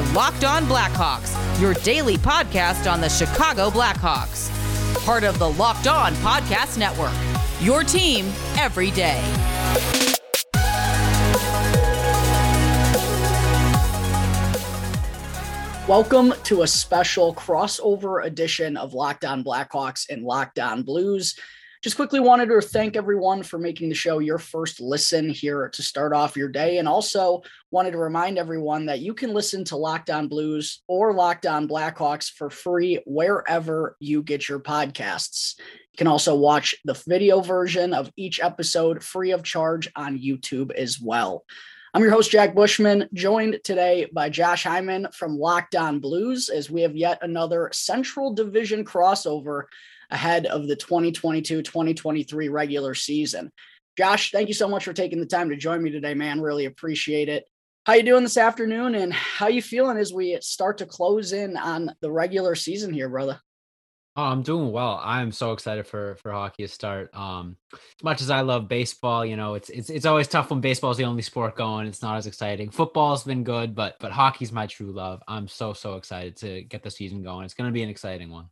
are Locked On Blackhawks, your daily podcast on the Chicago Blackhawks. Part of the Locked On Podcast Network. Your team every day. Welcome to a special crossover edition of Locked On Blackhawks and Locked On Blues. Just quickly wanted to thank everyone for making the show your first listen here to start off your day. And also wanted to remind everyone that you can listen to Locked On Blues or Locked On Blackhawks for free wherever you get your podcasts. You can also watch the video version of each episode free of charge on YouTube as well. I'm your host, Jack Bushman, joined today by Josh Hyman from Locked On Blues as we have yet another Central Division crossover ahead of the 2022 2023 regular season. Josh, thank you so much for taking the time to join me today, man. Really appreciate it. How you doing this afternoon and how you feeling as we start to close in on the regular season here, brother? Oh, I'm doing well. I'm so excited for for hockey to start. Um, as much as I love baseball, you know, it's it's it's always tough when baseball is the only sport going. It's not as exciting. Football's been good, but but hockey's my true love. I'm so so excited to get the season going. It's going to be an exciting one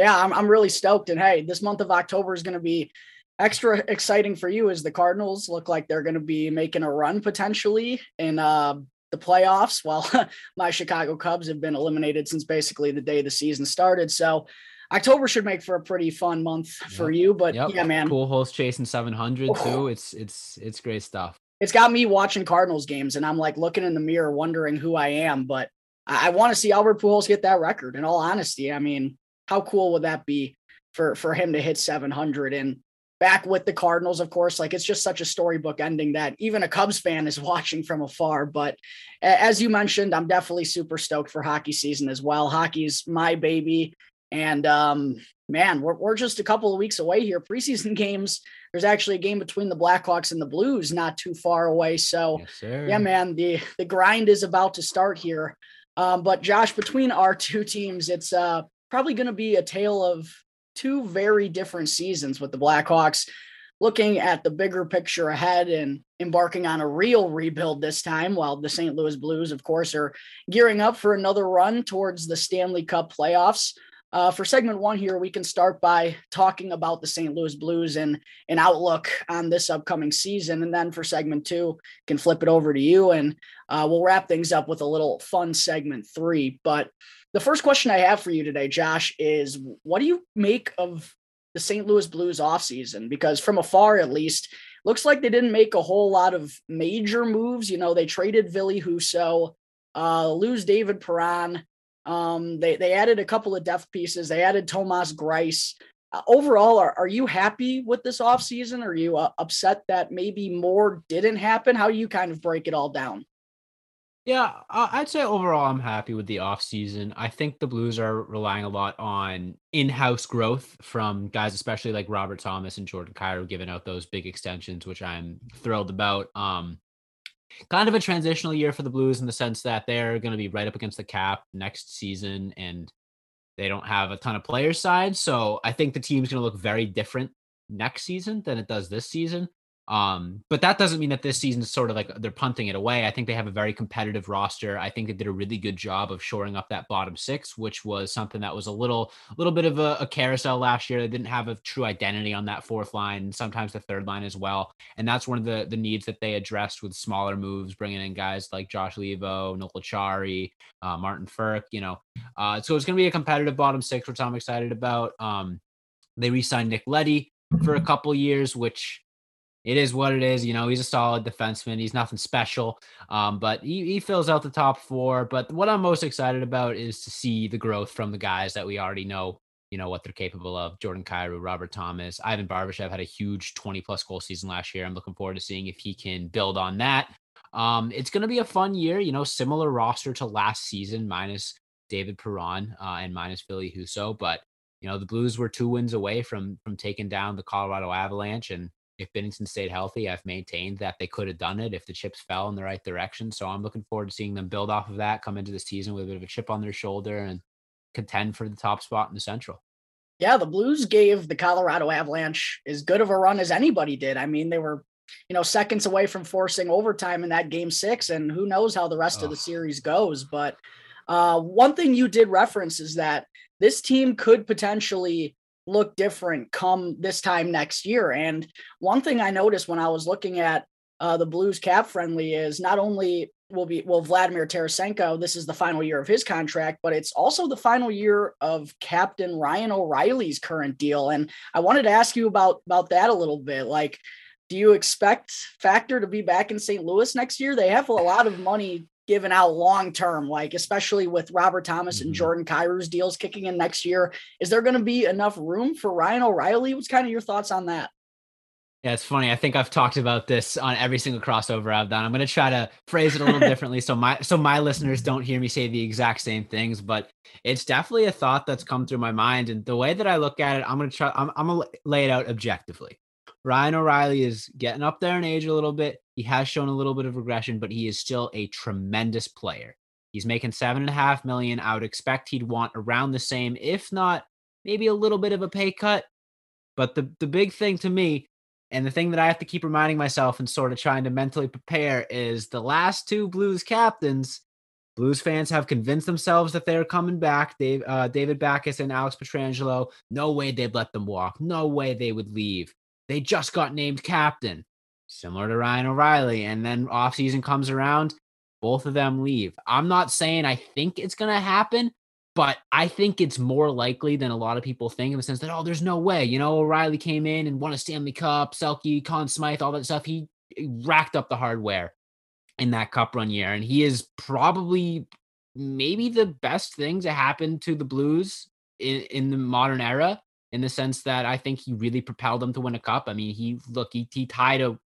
yeah, I'm, I'm really stoked. And hey, this month of October is going to be extra exciting for you as the Cardinals look like they're going to be making a run potentially in uh, the playoffs, while my Chicago Cubs have been eliminated since basically the day the season started. So October should make for a pretty fun month yep. for you. But yep. yeah, man, Pujols chasing 700 too. It's it's it's great stuff. It's got me watching Cardinals games, and I'm like looking in the mirror, wondering who I am. But I, I want to see Albert Pujols get that record. In all honesty, I mean, how cool would that be for for him to hit 700 and back with the Cardinals, of course. Like it's just such a storybook ending that even a Cubs fan is watching from afar. But as you mentioned, I'm definitely super stoked for hockey season as well. Hockey's my baby. And um, man, we're, we're just a couple of weeks away here. Preseason games, there's actually a game between the Blackhawks and the Blues not too far away. So, yes, yeah, man, the, the grind is about to start here. Um, but Josh, between our two teams, it's uh, probably going to be a tale of two very different seasons with the Blackhawks looking at the bigger picture ahead and embarking on a real rebuild this time, while the St. Louis Blues, of course, are gearing up for another run towards the Stanley Cup playoffs. Uh, for segment one here, we can start by talking about the St. Louis Blues and an outlook on this upcoming season. And then for segment two, can flip it over to you and uh, we'll wrap things up with a little fun segment three. But the first question I have for you today, Josh, is what do you make of the St. Louis Blues offseason? Because from afar, at least, looks like they didn't make a whole lot of major moves. You know, they traded Ville Husso, uh, lose David Perron. Um, they they added a couple of depth pieces. They added Thomas Greiss. Uh, overall, are, are you happy with this offseason? Are you uh, upset that maybe more didn't happen? How do you kind of break it all down? Yeah, I'd say overall I'm happy with the offseason. I think the Blues are relying a lot on in-house growth from guys, especially like Robert Thomas and Jordan Kyrou, giving out those big extensions, which I'm thrilled about. Um, kind of a transitional year for the Blues in the sense that they're going to be right up against the cap next season, and they don't have a ton of players side. So I think the team's going to look very different next season than it does this season. Um, but that doesn't mean that this season is sort of like they're punting it away. I think they have a very competitive roster. I think they did a really good job of shoring up that bottom six, which was something that was a little, little bit of a, a carousel last year. They didn't have a true identity on that fourth line, sometimes the third line as well. And that's one of the the needs that they addressed with smaller moves, bringing in guys like Josh Leivo, Noel Acciari, uh, Martin Frk. You know, uh, so it's going to be a competitive bottom six, which I'm excited about. Um, they re-signed Nick Leddy for a couple years, which it is what it is. You know, he's a solid defenseman. He's nothing special, um, but he, he fills out the top four. But what I'm most excited about is to see the growth from the guys that we already know. You know what they're capable of. Jordan Kyrou, Robert Thomas, Ivan Barbashev had a huge 20 plus goal season last year. I'm looking forward to seeing if he can build on that. Um, it's going to be a fun year. You know, similar roster to last season, minus David Perron uh, and minus Ville Husso. But you know, the Blues were two wins away from from taking down the Colorado Avalanche, and if Binnington stayed healthy, I've maintained that they could have done it if the chips fell in the right direction. So I'm looking forward to seeing them build off of that, come into the season with a bit of a chip on their shoulder and contend for the top spot in the Central. Yeah, the Blues gave the Colorado Avalanche as good of a run as anybody did. I mean, they were you know, seconds away from forcing overtime in that game six. And who knows how the rest oh. of the series goes. But uh, one thing you did reference is that this team could potentially look different come this time next year. And one thing I noticed when I was looking at uh, the Blues cap friendly is not only will be well Vladimir Tarasenko. This is the final year of his contract, but it's also the final year of Captain Ryan O'Reilly's current deal. And I wanted to ask you about about that a little bit. Like, do you expect Factor to be back in St. Louis next year? They have a lot of money given out long term, like especially with Robert Thomas mm-hmm. and Jordan Kyrou's deals kicking in next year. Is there going to be enough room for Ryan O'Reilly? What's kind of your thoughts on that? Yeah, it's funny. I think I've talked about this on every single crossover I've done. I'm going to try to phrase it a little differently so my so my listeners don't hear me say the exact same things, but it's definitely a thought that's come through my mind and the way that I look at it, I'm going to try I'm, I'm going to lay it out objectively. Ryan O'Reilly is getting up there in age a little bit. He has shown a little bit of regression, but he is still a tremendous player. He's making seven and a half million. I would expect he'd want around the same, if not maybe a little bit of a pay cut. But the the big thing to me and the thing that I have to keep reminding myself and sort of trying to mentally prepare is the last two Blues captains, Blues fans have convinced themselves that they're coming back. Dave, uh, David Backes and Alex Pietrangelo, no way they'd let them walk. No way they would leave. They just got named captain, similar to Ryan O'Reilly. And then offseason comes around, both of them leave. I'm not saying I think it's going to happen, but I think it's more likely than a lot of people think in the sense that, oh, there's no way. You know, O'Reilly came in and won a Stanley Cup, Selke, Conn Smythe, all that stuff. He racked up the hardware in that cup run year. And he is probably maybe the best thing to happen to the Blues in, in the modern era in the sense that I think he really propelled them to win a cup. I mean, he look, he, he tied a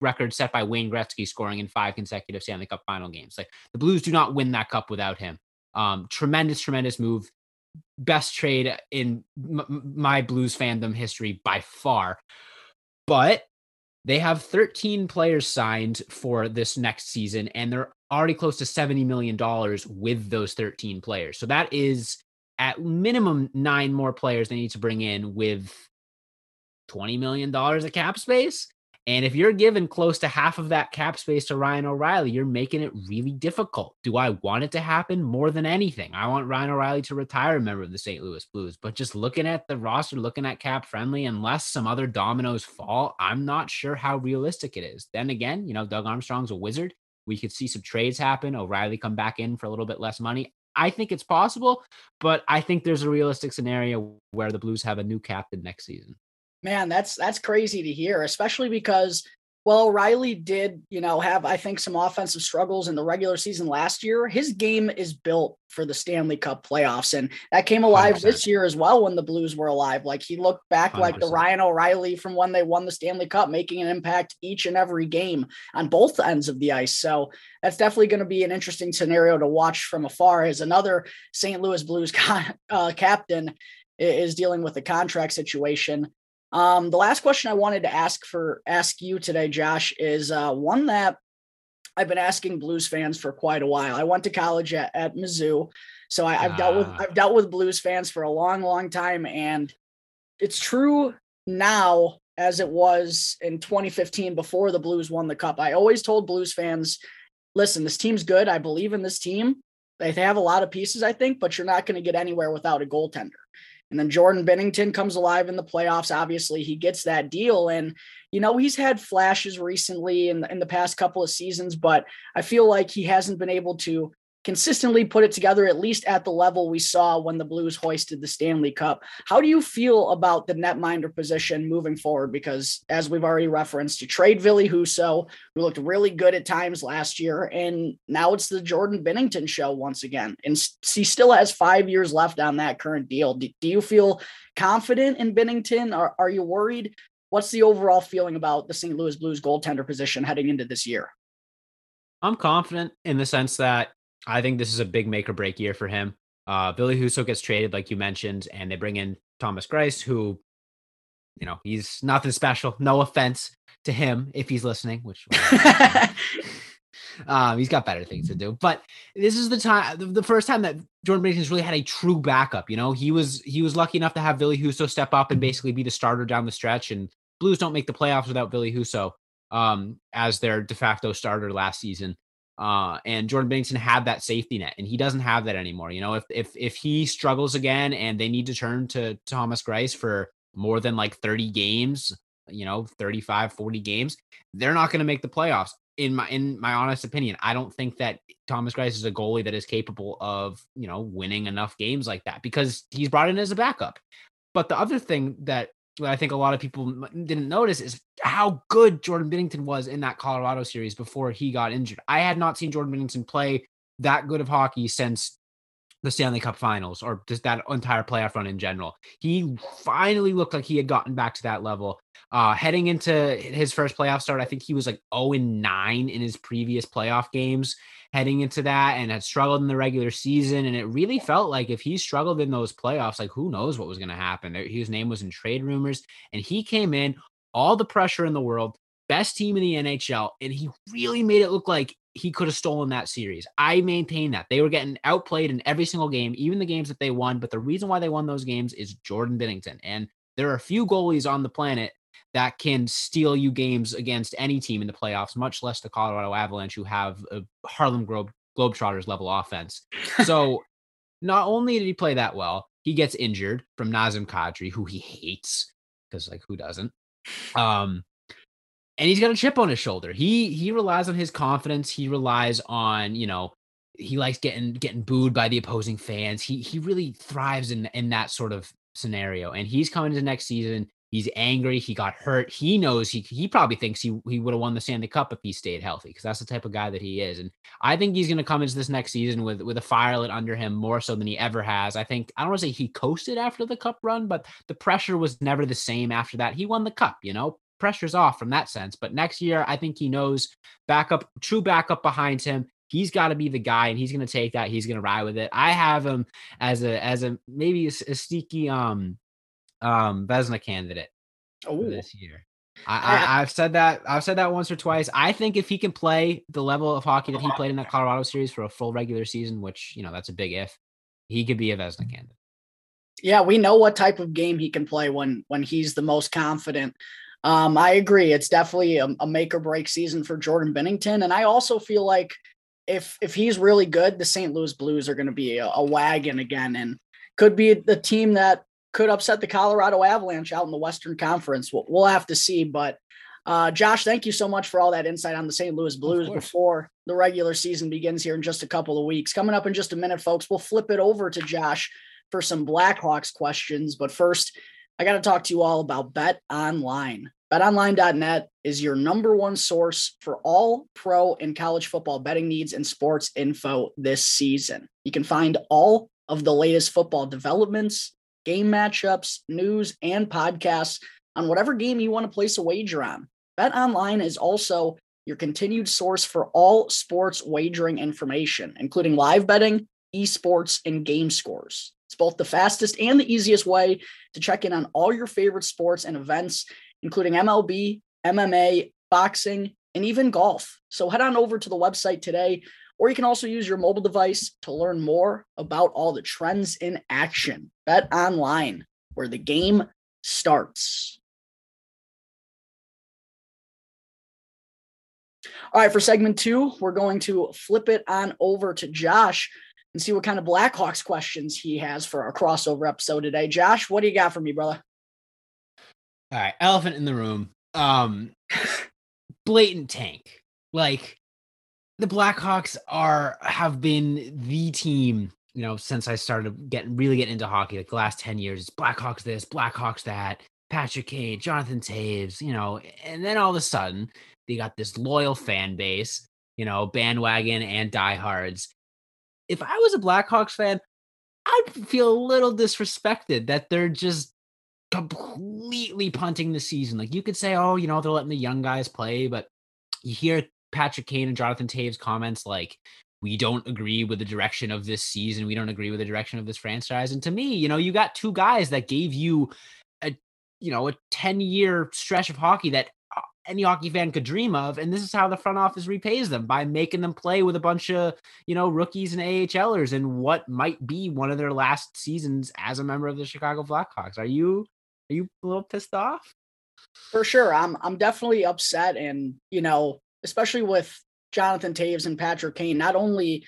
record set by Wayne Gretzky scoring in five consecutive Stanley Cup final games. Like the Blues do not win that cup without him. Um, tremendous, tremendous move. Best trade in m- my Blues fandom history by far. But they have 13 players signed for this next season, and they're already close to $70 million with those 13 players. So that is at minimum nine more players they need to bring in with $20 million of cap space. And if you're given close to half of that cap space to Ryan O'Reilly, you're making it really difficult. Do I want it to happen more than anything? I want Ryan O'Reilly to retire a member of the St. Louis Blues. But just looking at the roster, looking at cap friendly, unless some other dominoes fall, I'm not sure how realistic it is. Then again, you know, Doug Armstrong's a wizard. We could see some trades happen. O'Reilly come back in for a little bit less money. I think it's possible, but I think there's a realistic scenario where the Blues have a new captain next season. Man, that's that's crazy to hear, especially because well, O'Reilly did, you know, have I think some offensive struggles in the regular season last year. His game is built for the Stanley Cup playoffs, and that came alive 100%. this year as well when the Blues were alive. Like he looked back 100%. like the Ryan O'Reilly from when they won the Stanley Cup, making an impact each and every game on both ends of the ice. So that's definitely going to be an interesting scenario to watch from afar. As another St. Louis Blues uh, captain is dealing with the contract situation. Um, the last question I wanted to ask for ask you today, Josh, is uh, one that I've been asking Blues fans for quite a while. I went to college at, at Mizzou, so I, have dealt with ah. I've dealt with Blues fans for a long, long time, and it's true now as it was in 2015 before the Blues won the Cup. I always told Blues fans, "Listen, this team's good. I believe in this team. They have a lot of pieces, I think, but you're not going to get anywhere without a goaltender." And then Jordan Binnington comes alive in the playoffs. Obviously, he gets that deal. And, you know, he's had flashes recently in, in the past couple of seasons, but I feel like he hasn't been able to consistently put it together, at least at the level we saw when the Blues hoisted the Stanley Cup. How do you feel about the netminder position moving forward? Because as we've already referenced, you trade Ville Husso, who looked really good at times last year, and now it's the Jordan Binnington show once again. And he still has five years left on that current deal. Do, you feel confident in Binnington? Or are you worried? What's the overall feeling about the St. Louis Blues goaltender position heading into this year? I'm confident in the sense that I think this is a big make or break year for him. Uh, Ville Husso gets traded, like you mentioned, and they bring in Thomas Greiss, who, you know, he's nothing special. No offense to him if he's listening, which um, he's got better things to do. But this is the time, the first time that Jordan Binnington's really had a true backup. You know, he was he was lucky enough to have Billy Husso step up and basically be the starter down the stretch. And Blues don't make the playoffs without Billy Husso. um, as their de facto starter last season. Uh, and Jordan Binnington had that safety net, and he doesn't have that anymore. You know, if if if he struggles again and they need to turn to Thomas Greiss for more than like 30 games, you know, 35, 40 games, they're not going to make the playoffs. In my in my honest opinion, I don't think that Thomas Greiss is a goalie that is capable of, you know, winning enough games like that because he's brought in as a backup. But the other thing that I think a lot of people didn't notice is how good Jordan Binnington was in that Colorado series before he got injured. I had not seen Jordan Binnington play that good of hockey since the Stanley Cup finals or just that entire playoff run in general. He finally looked like he had gotten back to that level. Uh, heading into his first playoff start, I think he was like 0 and 9 in his previous playoff games heading into that and had struggled in the regular season. And it really felt like if he struggled in those playoffs, like who knows what was going to happen. His name was in trade rumors, and he came in, all the pressure in the world, best team in the NHL, and he really made it look like he could have stolen that series. I maintain that they were getting outplayed in every single game, even the games that they won. But the reason why they won those games is Jordan Binnington. And there are a few goalies on the planet that can steal you games against any team in the playoffs, much less the Colorado Avalanche, who have a Harlem Globe Globetrotters level offense. So not only did he play that well, he gets injured from Nazem Kadri, who he hates because like who doesn't? Um, and he's got a chip on his shoulder. He he relies on his confidence. He relies on you know he likes getting getting booed by the opposing fans. He he really thrives in in that sort of scenario. And he's coming to next season He's angry. He got hurt. He knows he he probably thinks he he would have won the Stanley Cup if he stayed healthy because that's the type of guy that he is. And I think he's going to come into this next season with with a fire lit under him more so than he ever has. I think I don't want to say he coasted after the Cup run, but the pressure was never the same after that. He won the Cup, you know. Pressure's off from that sense. But next year, I think he knows backup, true backup behind him he's got to be the guy and he's going to take that he's going to ride with it i have him as a as a maybe a, a sneaky um um Vezina candidate this year. I, I, have said that I've said that once or twice. I think if he can play the level of hockey that he played in that Colorado series for a full regular season, which you know that's a big if, he could be a Vezina candidate. Yeah, we know what type of game he can play when when he's the most confident. Um, I agree. It's definitely a, a make or break season for Jordan Binnington, and I also feel like if if he's really good, the St. Louis Blues are going to be a, a wagon again, and could be the team that could upset the Colorado Avalanche out in the Western Conference. We'll, we'll have to see. But uh, Josh, thank you so much for all that insight on the St. Louis Blues before the regular season begins here in just a couple of weeks. Coming up in just a minute, folks, we'll flip it over to Josh for some Blackhawks questions. But first, I got to talk to you all about Bet Online. BetOnline.net is your number one source for all pro and college football betting needs and sports info this season. You can find all of the latest football developments game matchups, news, and podcasts on whatever game you want to place a wager on. Bet Online is also your continued source for all sports wagering information, including live betting, esports, and game scores. It's both the fastest and the easiest way to check in on all your favorite sports and events, including MLB, MMA, boxing, and even golf. So head on over to the website today or you can also use your mobile device to learn more about all the trends in action. Bet online, where the game starts. All right, for segment two, we're going to flip it on over to Josh and see what kind of Blackhawks questions he has for our crossover episode today. Josh, what do you got for me, brother? All right, elephant in the room. Um, blatant tank. Like the Blackhawks are have been the team, you know, since I started getting really getting into hockey, like the last 10 years. It's Blackhawks this, Blackhawks that, Patrick Kane, Jonathan Toews, you know, and then all of a sudden they got this loyal fan base, you know, bandwagon and diehards. If I was a Blackhawks fan, I'd feel a little disrespected that they're just completely punting the season. Like you could say, oh, you know, they're letting the young guys play, but you hear Patrick Kane and Jonathan Toews comments like, we don't agree with the direction of this season. We don't agree with the direction of this franchise. And to me, you know, you got two guys that gave you a, you know, a 10 year stretch of hockey that uh, any hockey fan could dream of. And this is how the front office repays them by making them play with a bunch of, you know, rookies and AHLers in what might be one of their last seasons as a member of the Chicago Blackhawks. Are you, are you a little pissed off? For sure. I'm I'm definitely upset and you know, especially with Jonathan Toews and Patrick Kane, not only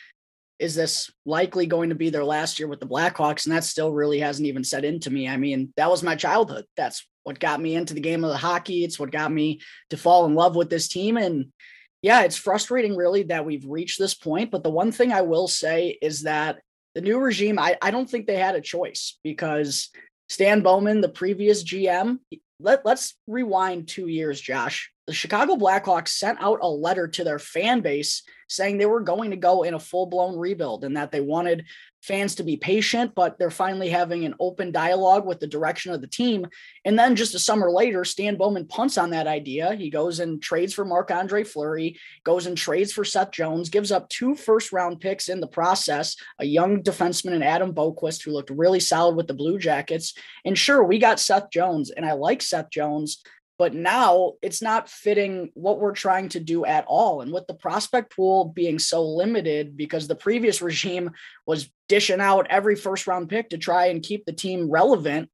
is this likely going to be their last year with the Blackhawks, and that still really hasn't even set into me. I mean, that was my childhood. That's what got me into the game of the hockey. It's what got me to fall in love with this team. And yeah, it's frustrating really that we've reached this point. But the one thing I will say is that the new regime, I, I don't think they had a choice because Stan Bowman, the previous GM, let, let's rewind two years, Josh. The Chicago Blackhawks sent out a letter to their fan base saying they were going to go in a full blown rebuild and that they wanted fans to be patient, but they're finally having an open dialogue with the direction of the team. And then just a summer later, Stan Bowman punts on that idea. He goes and trades for Marc Andre Fleury, goes and trades for Seth Jones, gives up two first round picks in the process, a young defenseman and Adam Boqvist, who looked really solid with the Blue Jackets. And sure, we got Seth Jones, and I like Seth Jones, but now it's not fitting what we're trying to do at all. And with the prospect pool being so limited because the previous regime was dishing out every first round pick to try and keep the team relevant,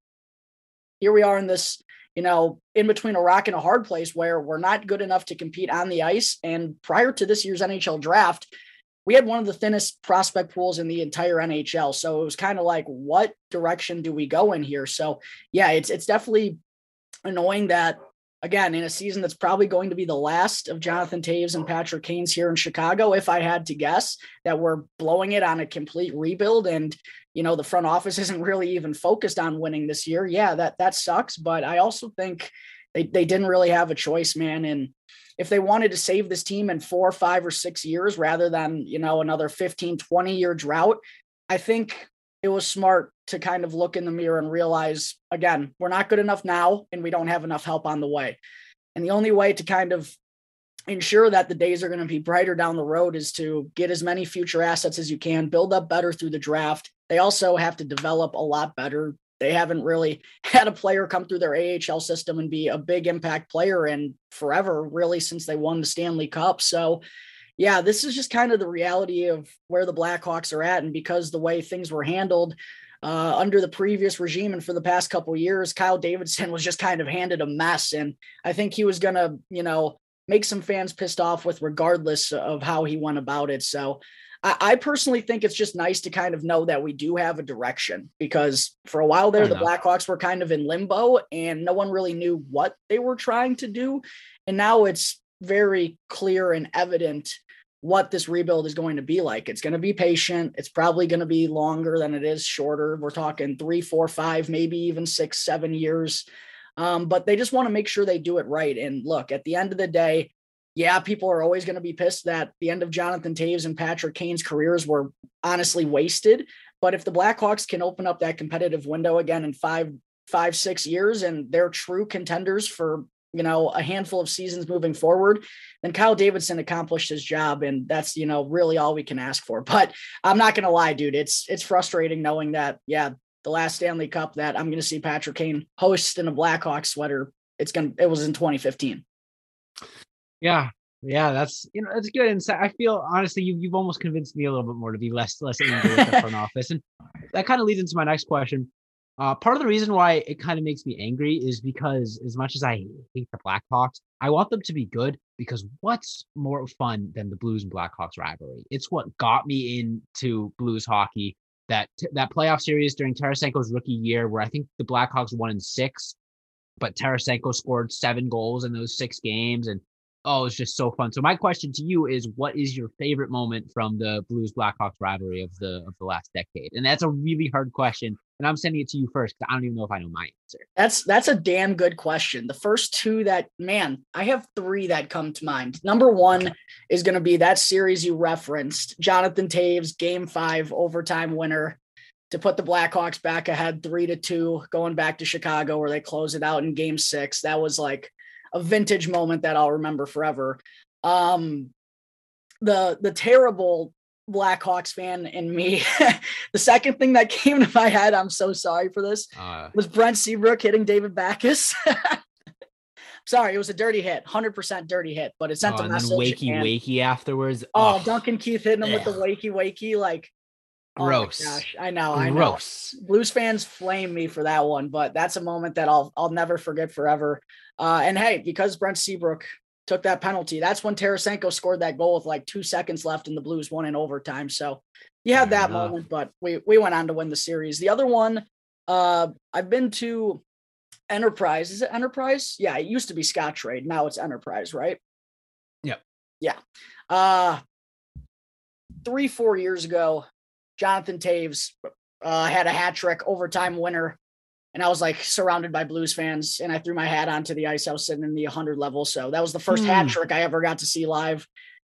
here we are in this, you know, in between a rock and a hard place where we're not good enough to compete on the ice. And prior to this year's NHL draft, we had one of the thinnest prospect pools in the entire NHL. So it was kind of like, what direction do we go in here? So yeah, it's it's definitely annoying that again, in a season that's probably going to be the last of Jonathan Toews and Patrick Kane's here in Chicago, if I had to guess, that we're blowing it on a complete rebuild and you know the front office isn't really even focused on winning this year. Yeah, that that sucks, but I also think they they didn't really have a choice, man. And if they wanted to save this team in four, five, or six years rather than, you know, another 15, 20 year drought, I think it was smart to kind of look in the mirror and realize again, we're not good enough now and we don't have enough help on the way. And the only way to kind of ensure that the days are going to be brighter down the road is to get as many future assets as you can, build up better through the draft. They also have to develop a lot better. They haven't really had a player come through their AHL system and be a big impact player in forever, really, since they won the Stanley Cup. So yeah, this is just kind of the reality of where the Blackhawks are at. And because the way things were handled uh, under the previous regime and for the past couple years, Kyle Davidson was just kind of handed a mess. And I think he was going to, you know, make some fans pissed off with regardless of how he went about it. So I, I personally think it's just nice to kind of know that we do have a direction because for a while there, the Blackhawks were kind of in limbo and no one really knew what they were trying to do. And now it's very clear and evident what this rebuild is going to be like. It's going to be patient. It's probably going to be longer than it is shorter. We're talking three, four, five, maybe even six, seven years. Um, but they just want to make sure they do it right. And look, at the end of the day, yeah, people are always going to be pissed that the end of Jonathan Toews and Patrick Kane's careers were honestly wasted. But if the Blackhawks can open up that competitive window again in five, five, six years, and they're true contenders for you know, a handful of seasons moving forward, then Kyle Davidson accomplished his job. And that's, you know, really all we can ask for. But I'm not gonna lie, dude, it's it's frustrating knowing that, yeah, the last Stanley Cup that I'm gonna see Patrick Kane host in a Blackhawk sweater, it's gonna it was in 2015. Yeah, yeah, that's you know that's good. So I feel honestly, you you've almost convinced me a little bit more to be less less angry with the front office, and that kind of leads into my next question. Uh, part of the reason why it kind of makes me angry is because as much as I hate the Blackhawks, I want them to be good because what's more fun than the Blues and Blackhawks rivalry? It's what got me into Blues hockey. That that playoff series during Tarasenko's rookie year, where I think the Blackhawks won in six, but Tarasenko scored seven goals in those six games, and oh, it's just so fun. So my question to you is, what is your favorite moment from the Blues Blackhawks rivalry of the of the last decade? And that's a really hard question and I'm sending it to you first because I don't even know if I know my answer. That's that's a damn good question. The first two that man, I have three that come to mind. Number one is going to be that series you referenced, Jonathan Toews Game Five overtime winner to put the Blackhawks back ahead three to two, going back to Chicago where they close it out in Game Six. That was like a vintage moment that I'll remember forever. Um, the the terrible Blackhawks fan in me. the second thing that came to my head, I'm so sorry for this, uh, was Brent Seabrook hitting David Backes. sorry, it was a dirty hit, 100% dirty hit, but it sent oh, a message. Wakey and, wakey afterwards. Oh, oh, Duncan Keith hitting him with the wakey wakey. Like, gross. Oh gosh, I know. I gross. know. Blues fans flame me for that one, but that's a moment that I'll I'll never forget forever. Uh, and hey, because Brent Seabrook took that penalty, that's when Tarasenko scored that goal with like two seconds left and the Blues won in overtime. So you had that enough. moment, but we we went on to win the series. The other one, uh, I've been to Enterprise. Is it Enterprise? Yeah, it used to be Scottrade. Now it's Enterprise, right? Yep. Yeah. Uh three, four years ago, Jonathan Toews uh, had a hat trick, overtime winner. And I was like surrounded by Blues fans, and I threw my hat onto the ice. I was sitting in the 100 level. So that was the first hat Hmm. trick I ever got to see live.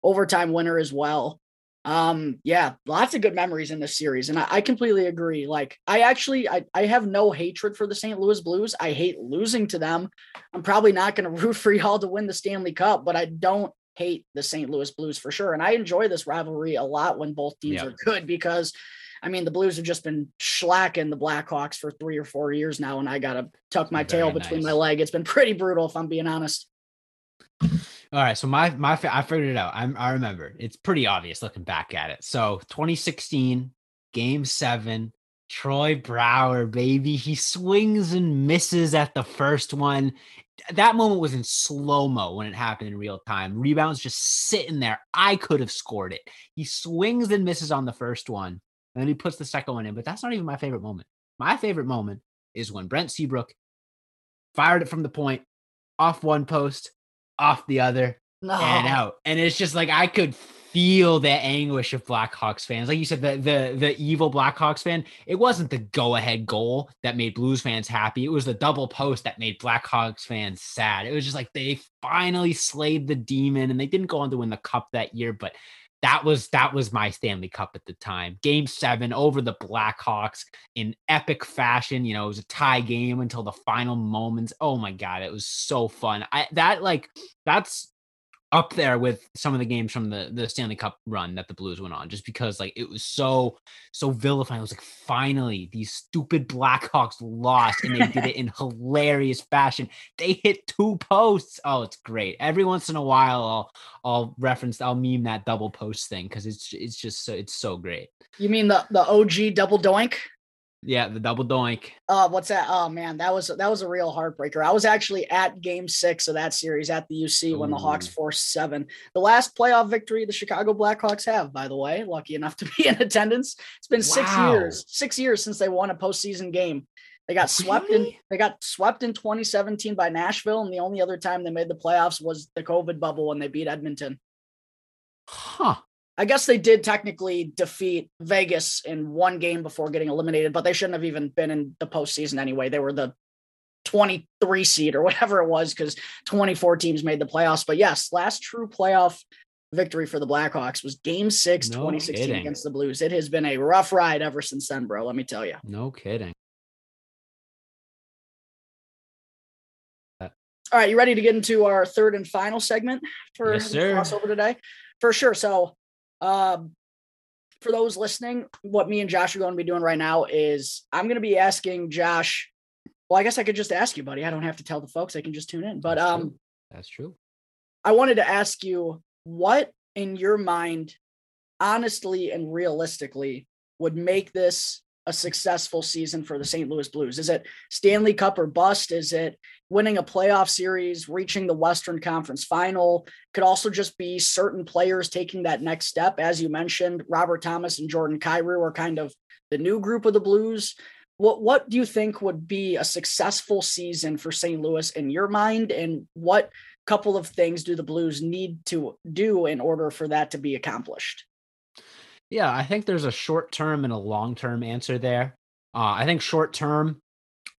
Overtime winner as well. Um, yeah, lots of good memories in this series. And I, I completely agree. Like, I actually I, I have no hatred for the St. Louis Blues. I hate losing to them. I'm probably not going to root for y'all to win the Stanley Cup, but I don't hate the St. Louis Blues for sure. And I enjoy this rivalry a lot when both teams Yeah. are good because I mean the Blues have just been slacking the Blackhawks for three or four years now, and I gotta tuck my Very tail between my leg. It's been pretty brutal, if I'm being honest. All right, so my my I figured it out. I'm, I remember. It's pretty obvious looking back at it. So 2016, Game Seven, Troy Brouwer, baby, he swings and misses at the first one. That moment was in slow mo when it happened in real time. Rebounds just sitting there. I could have scored it. He swings and misses on the first one, and then he puts the second one in. But that's not even my favorite moment. My favorite moment is when Brent Seabrook fired it from the point, off one post, off the other, No, and out. And it's just like I could feel the anguish of Blackhawks fans. Like you said, the the the evil Blackhawks fan. It wasn't the go ahead goal that made Blues fans happy. It was the double post that made Blackhawks fans sad. It was just like they finally slayed the demon, and they didn't go on to win the cup that year, but. That was that was my Stanley Cup at the time. Game seven over the Blackhawks in epic fashion. You know, it was a tie game until the final moments. Oh my god, it was so fun. I that like that's up there with some of the games from the the Stanley Cup run that the Blues went on, just because like it was so so vilifying. It was like finally these stupid Blackhawks lost, and they did it in hilarious fashion. They hit two posts. Oh, it's great. Every once in a while, I'll I'll reference, I'll meme that double post thing because it's it's just so it's so great. you mean the the OG double doink? Yeah, the double doink. Uh, what's that? Oh man, that was that was a real heartbreaker. I was actually at Game Six of that series at the UC when the Hawks Ooh. forced seven. The last playoff victory the Chicago Blackhawks have, by the way. Lucky enough to be in attendance. It's been six Wow. years, six years since they won a postseason game. They got swept in. They got swept in 2017 by Nashville, and the only other time they made the playoffs was the COVID bubble when they beat Edmonton. Huh. I guess they did technically defeat Vegas in one game before getting eliminated, but they shouldn't have even been in the postseason anyway. They were the 23 seed or whatever it was because 24 teams made the playoffs. But yes, last true playoff victory for the Blackhawks was game six, No 2016 kidding. against the Blues. It has been a rough ride ever since then, bro. Let me tell you. No kidding. All right, you ready to get into our third and final segment for Yes, crossover today? For sure. So, um, for those listening, what me and Josh are going to be doing right now is I'm going to be asking Josh. Well, I guess I could just ask you, buddy. I don't have to tell the folks; I can just tune in. But That's um, true. That's true. I wanted to ask you what in your mind, honestly and realistically, would make this a successful season for the St. Louis Blues? Is it Stanley Cup or bust? Is it winning a playoff series, reaching the Western Conference final? Could also just be certain players taking that next step. As you mentioned, Robert Thomas and Jordan Kyrou are kind of the new group of the Blues. What what do you think would be a successful season for St. Louis in your mind? And what couple of things do the Blues need to do in order for that to be accomplished? Yeah, I think there's a short term and a long term answer there. Uh, I think short term,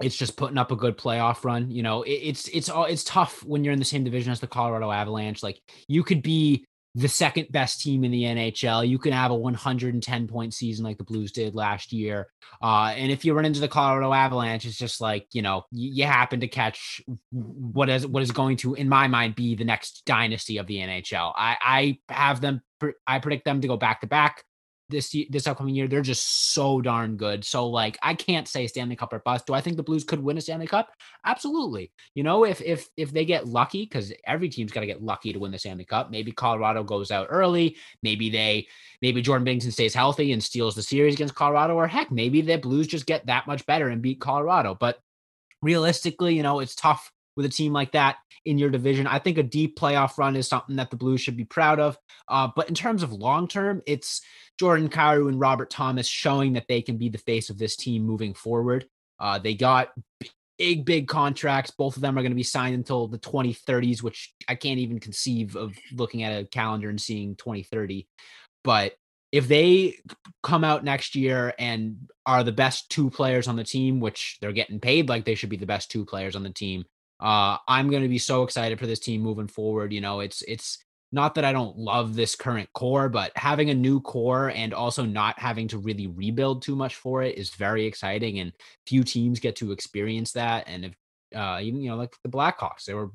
it's just putting up a good playoff run. You know, it, it's it's all it's tough when you're in the same division as the Colorado Avalanche. Like you could be the second best team in the NHL. You can have a 110 point season like the Blues did last year. Uh, and if you run into the Colorado Avalanche, it's just like you know you, you happen to catch what is what is going to, in my mind, be the next dynasty of the NHL. I I have them. I predict them to go back to back this this upcoming year. They're just so darn good. So like I can't say Stanley Cup or bust. Do I think the Blues could win a Stanley Cup? Absolutely. You know, if if if they get lucky, because every team's got to get lucky to win the Stanley Cup. Maybe Colorado goes out early. Maybe they maybe Jordan Binnington stays healthy and steals the series against Colorado, or heck, maybe the Blues just get that much better and beat Colorado. But realistically, you know, it's tough with a team like that in your division. I think a deep playoff run is something that the Blues should be proud of. Uh, but in terms of long term, it's Jordan Kyrou and Robert Thomas showing that they can be the face of this team moving forward. Uh, they got big, big contracts. Both of them are going to be signed until the 2030s, which I can't even conceive of looking at a calendar and seeing 2030. But if they come out next year and are the best two players on the team, which they're getting paid like they should be the best two players on the team, uh, I'm going to be so excited for this team moving forward. You know, it's it's not that I don't love this current core, but having a new core and also not having to really rebuild too much for it is very exciting. And few teams get to experience that. And if uh, even you know, like the Blackhawks, they were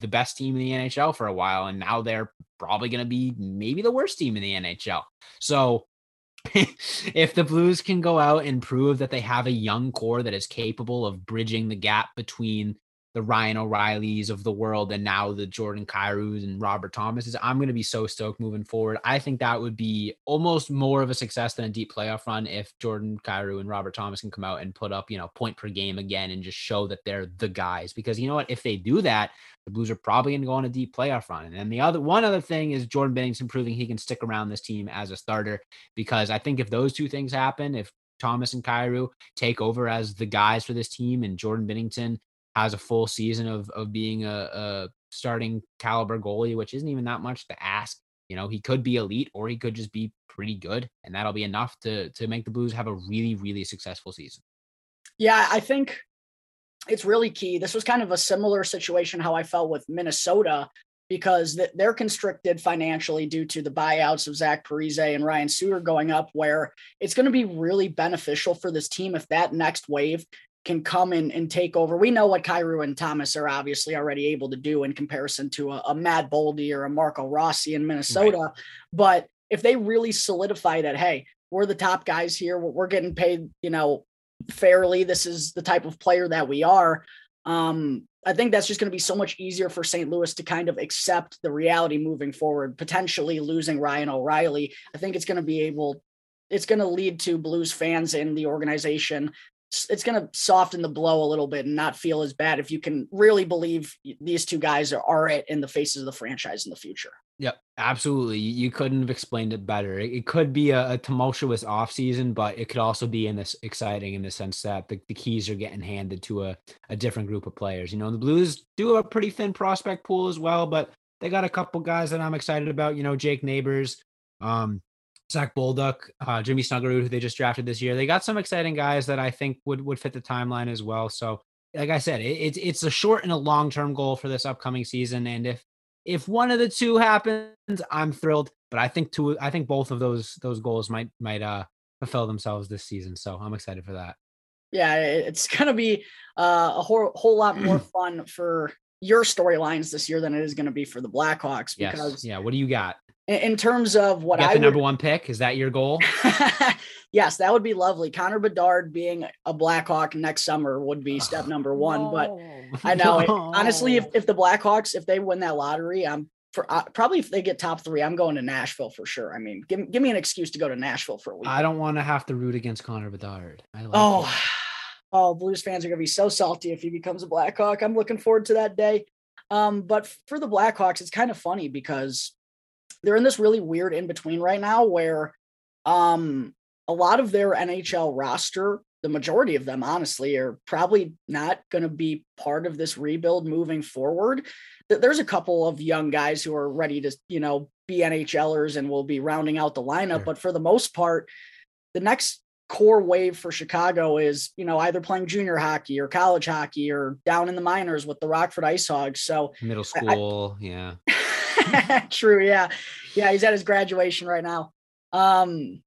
the best team in the NHL for a while, and now they're probably going to be maybe the worst team in the NHL. So if the Blues can go out and prove that they have a young core that is capable of bridging the gap between the Ryan O'Reillys of the world and now the Jordan Kyrous and Robert Thomases. I'm going to be so stoked moving forward. I think that would be almost more of a success than a deep playoff run if Jordan Kyrou and Robert Thomas can come out and put up, you know, point per game again and just show that they're the guys. Because you know what? If they do that, the Blues are probably going to go on a deep playoff run. And then the other one other thing is Jordan Binnington proving he can stick around this team as a starter. Because I think if those two things happen, if Thomas and Kyrou take over as the guys for this team and Jordan Binnington has a full season of of being a, a starting caliber goalie, which isn't even that much to ask. You know, he could be elite or he could just be pretty good, and that'll be enough to to make the Blues have a really really successful season. Yeah, I think it's really key. This was kind of a similar situation how I felt with Minnesota because they're constricted financially due to the buyouts of Zach Parise and Ryan Suter going up, where it's going to be really beneficial for this team if that next wave can come in and take over. We know what Kyrou and Thomas are obviously already able to do in comparison to a, a Matt Boldy or a Marco Rossi in Minnesota. Right. But if they really solidify that, hey, we're the top guys here, we're getting paid, you know, fairly. This is the type of player that we are. Um, I think that's just going to be so much easier for St. Louis to kind of accept the reality moving forward, potentially losing Ryan O'Reilly. I think it's going to be able it's going to lead to blues fans in the organization it's going to soften the blow a little bit and not feel as bad if you can really believe these two guys are, are it in the faces of the franchise in the future. Yep, absolutely. You couldn't have explained it better. It could be a, a tumultuous offseason, but it could also be in this exciting in the sense that the, the keys are getting handed to a, a different group of players. You know, the Blues do a pretty thin prospect pool as well, but they got a couple guys that I'm excited about. You know, Jake Neighbors, um, Zach Bolduc, uh, Jimmy Snuggerud, who they just drafted this year. They got some exciting guys that I think would would fit the timeline as well. So, like I said, it, it's it's a short and a long term goal for this upcoming season. And if if one of the two happens, I'm thrilled. But I think two, I think both of those those goals might might uh fulfill themselves this season. So I'm excited for that. Yeah, it's gonna be uh, a whole whole lot more fun for your storylines this year than it is going to be for the Blackhawks because yes. yeah, what do you got? In terms of what I the would, number one pick is that your goal? yes, that would be lovely. Connor Bedard being a Blackhawk next summer would be step number one. No. But I know, no. honestly, if, if the Blackhawks if they win that lottery, I'm for uh, probably if they get top three, I'm going to Nashville for sure. I mean, give give me an excuse to go to Nashville for a week. I don't want to have to root against Connor Bedard. Like oh. It. Oh, Blues fans are gonna be so salty if he becomes a Blackhawk. I'm looking forward to that day. Um, but for the Blackhawks, it's kind of funny because they're in this really weird in between right now where um a lot of their NHL roster, the majority of them honestly are probably not going to be part of this rebuild moving forward. There's a couple of young guys who are ready to, you know, be NHLers and will be rounding out the lineup, sure. but for the most part, the next core wave for Chicago is, you know, either playing junior hockey or college hockey or down in the minors with the Rockford Ice Hogs. So middle school, I, yeah. True. Yeah. Yeah. He's at his graduation right now. Um,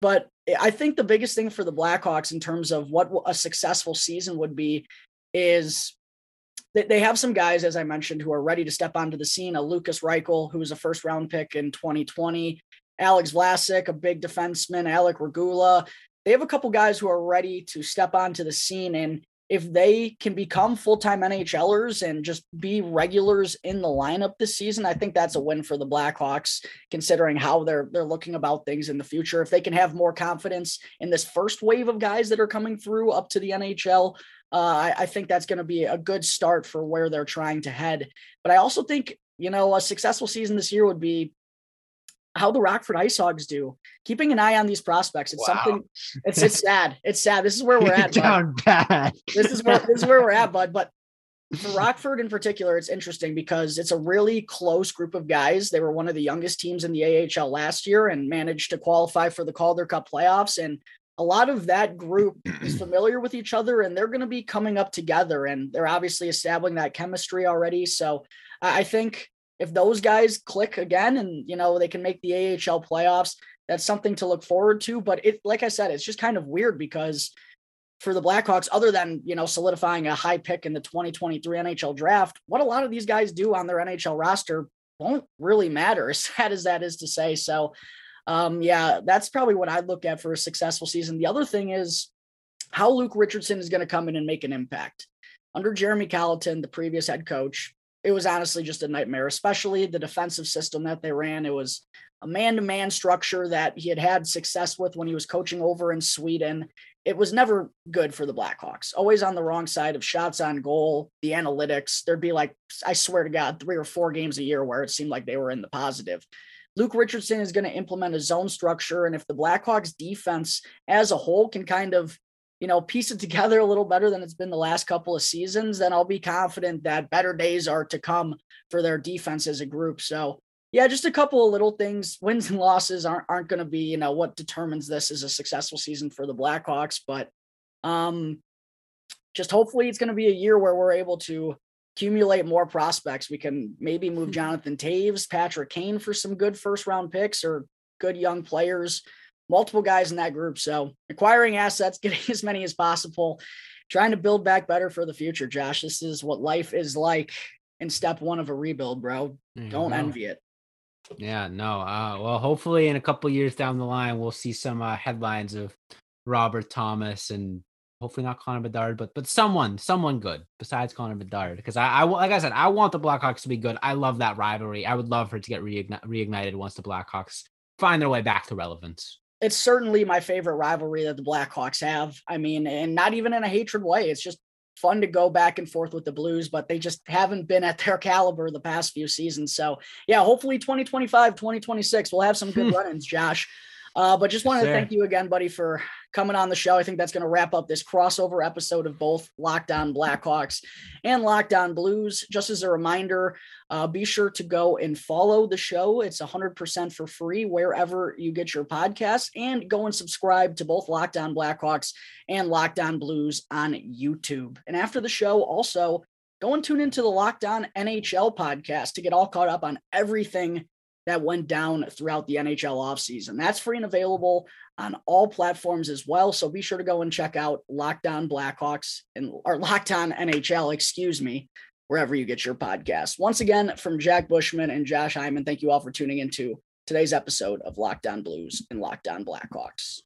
but I think the biggest thing for the Blackhawks in terms of what a successful season would be is that they have some guys, as I mentioned, who are ready to step onto the scene. A Lukas Reichel, who was a first round pick in 2020, Alex Vlasic, a big defenseman, Alec Regula. They have a couple guys who are ready to step onto the scene. And if they can become full-time NHLers and just be regulars in the lineup this season, I think that's a win for the Blackhawks, considering how they're they're looking about things in the future. If they can have more confidence in this first wave of guys that are coming through up to the NHL, uh, I, I think that's going to be a good start for where they're trying to head. But I also think, you know, a successful season this year would be how the Rockford Ice Hogs do. Keeping an eye on these prospects. It's wow. something. It's it's sad. It's sad. This is where we're at. Down bad. This is where this is where we're at, bud. But for Rockford in particular, it's interesting because it's a really close group of guys. They were one of the youngest teams in the AHL last year and managed to qualify for the Calder Cup playoffs. And a lot of that group is familiar with each other and they're going to be coming up together and they're obviously establishing that chemistry already. So I think if those guys click again and you know they can make the AHL playoffs, that's something to look forward to. But it, like I said, it's just kind of weird because for the Blackhawks, other than you know solidifying a high pick in the 2023 NHL draft, what a lot of these guys do on their NHL roster won't really matter. As sad as that is to say, so um, yeah, that's probably what I'd look at for a successful season. The other thing is how Luke Richardson is going to come in and make an impact. Under Jeremy Colliton, the previous head coach, it was honestly just a nightmare, especially the defensive system that they ran. It was a man to man structure that he had had success with when he was coaching over in Sweden. It was never good for the Blackhawks, always on the wrong side of shots on goal, the analytics. There'd be like, I swear to God, three or four games a year where it seemed like they were in the positive. Luke Richardson is going to implement a zone structure. And if the Blackhawks defense as a whole can kind of, you know, piece it together a little better than it's been the last couple of seasons, then I'll be confident that better days are to come for their defense as a group. So, yeah, just a couple of little things. Wins and losses aren't, aren't going to be, you know, what determines this is a successful season for the Blackhawks. But um, just hopefully it's going to be a year where we're able to accumulate more prospects. We can maybe move. Jonathan Toews, Patrick Kane for some good first round picks or good young players, multiple guys in that group. So acquiring assets, getting as many as possible, trying to build back better for the future, Josh. This is what life is like in step one of a rebuild, bro. Don't envy it. Yeah, no. Uh, well, hopefully in a couple years down the line, we'll see some uh, headlines of Robert Thomas and hopefully not Connor Bedard, but but someone, someone good besides Connor Bedard. Because I, I, like I said, I want the Blackhawks to be good. I love that rivalry. I would love for it to get reignited once the Blackhawks find their way back to relevance. It's certainly my favorite rivalry that the Blackhawks have. I mean, and not even in a hatred way. It's just fun to go back and forth with the Blues, but they just haven't been at their caliber the past few seasons. So, yeah, hopefully 2025, 2026, we'll have some good run ins, Josh. Uh, but just wanted to thank you again, buddy, for coming on the show. I think that's going to wrap up this crossover episode of both Locked On Blackhawks and Locked On Blues. Just as a reminder, uh, be sure to go and follow the show. It's 100% for free wherever you get your podcasts, and go and subscribe to both Locked On Blackhawks and Locked On Blues on YouTube. And after the show, also go and tune into the Locked On NHL podcast to get all caught up on everything that went down throughout the NHL offseason. That's free and available on all platforms as well. So be sure to go and check out Locked On Blackhawks and or Locked On NHL, excuse me, wherever you get your podcast. Once again, from Jack Bushman and Josh Hyman, thank you all for tuning into today's episode of Locked On Blues and Locked On Blackhawks.